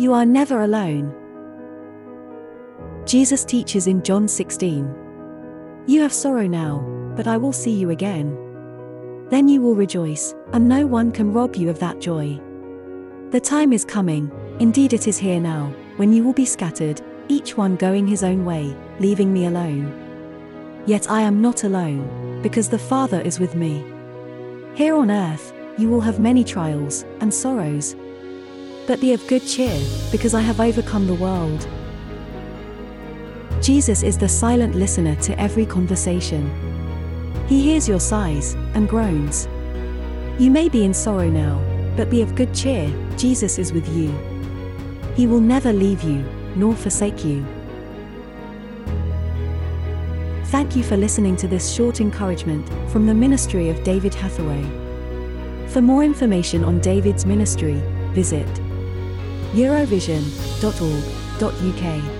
You are never alone. Jesus teaches in John 16 You have sorrow now, but I will see you again. Then you will rejoice, and no one can rob you of that joy. The time is coming, indeed it is here now, when you will be scattered, each one going his own way, leaving me alone. Yet I am not alone, because the Father is with me. Here on earth, you will have many trials and sorrows. But be of good cheer, because I have overcome the world. Jesus is the silent listener to every conversation. He hears your sighs and groans. You may be in sorrow now, but be of good cheer, Jesus is with you. He will never leave you, nor forsake you. Thank you for listening to this short encouragement from the ministry of David Hathaway. For more information on David's ministry, visit eurovision.org.uk.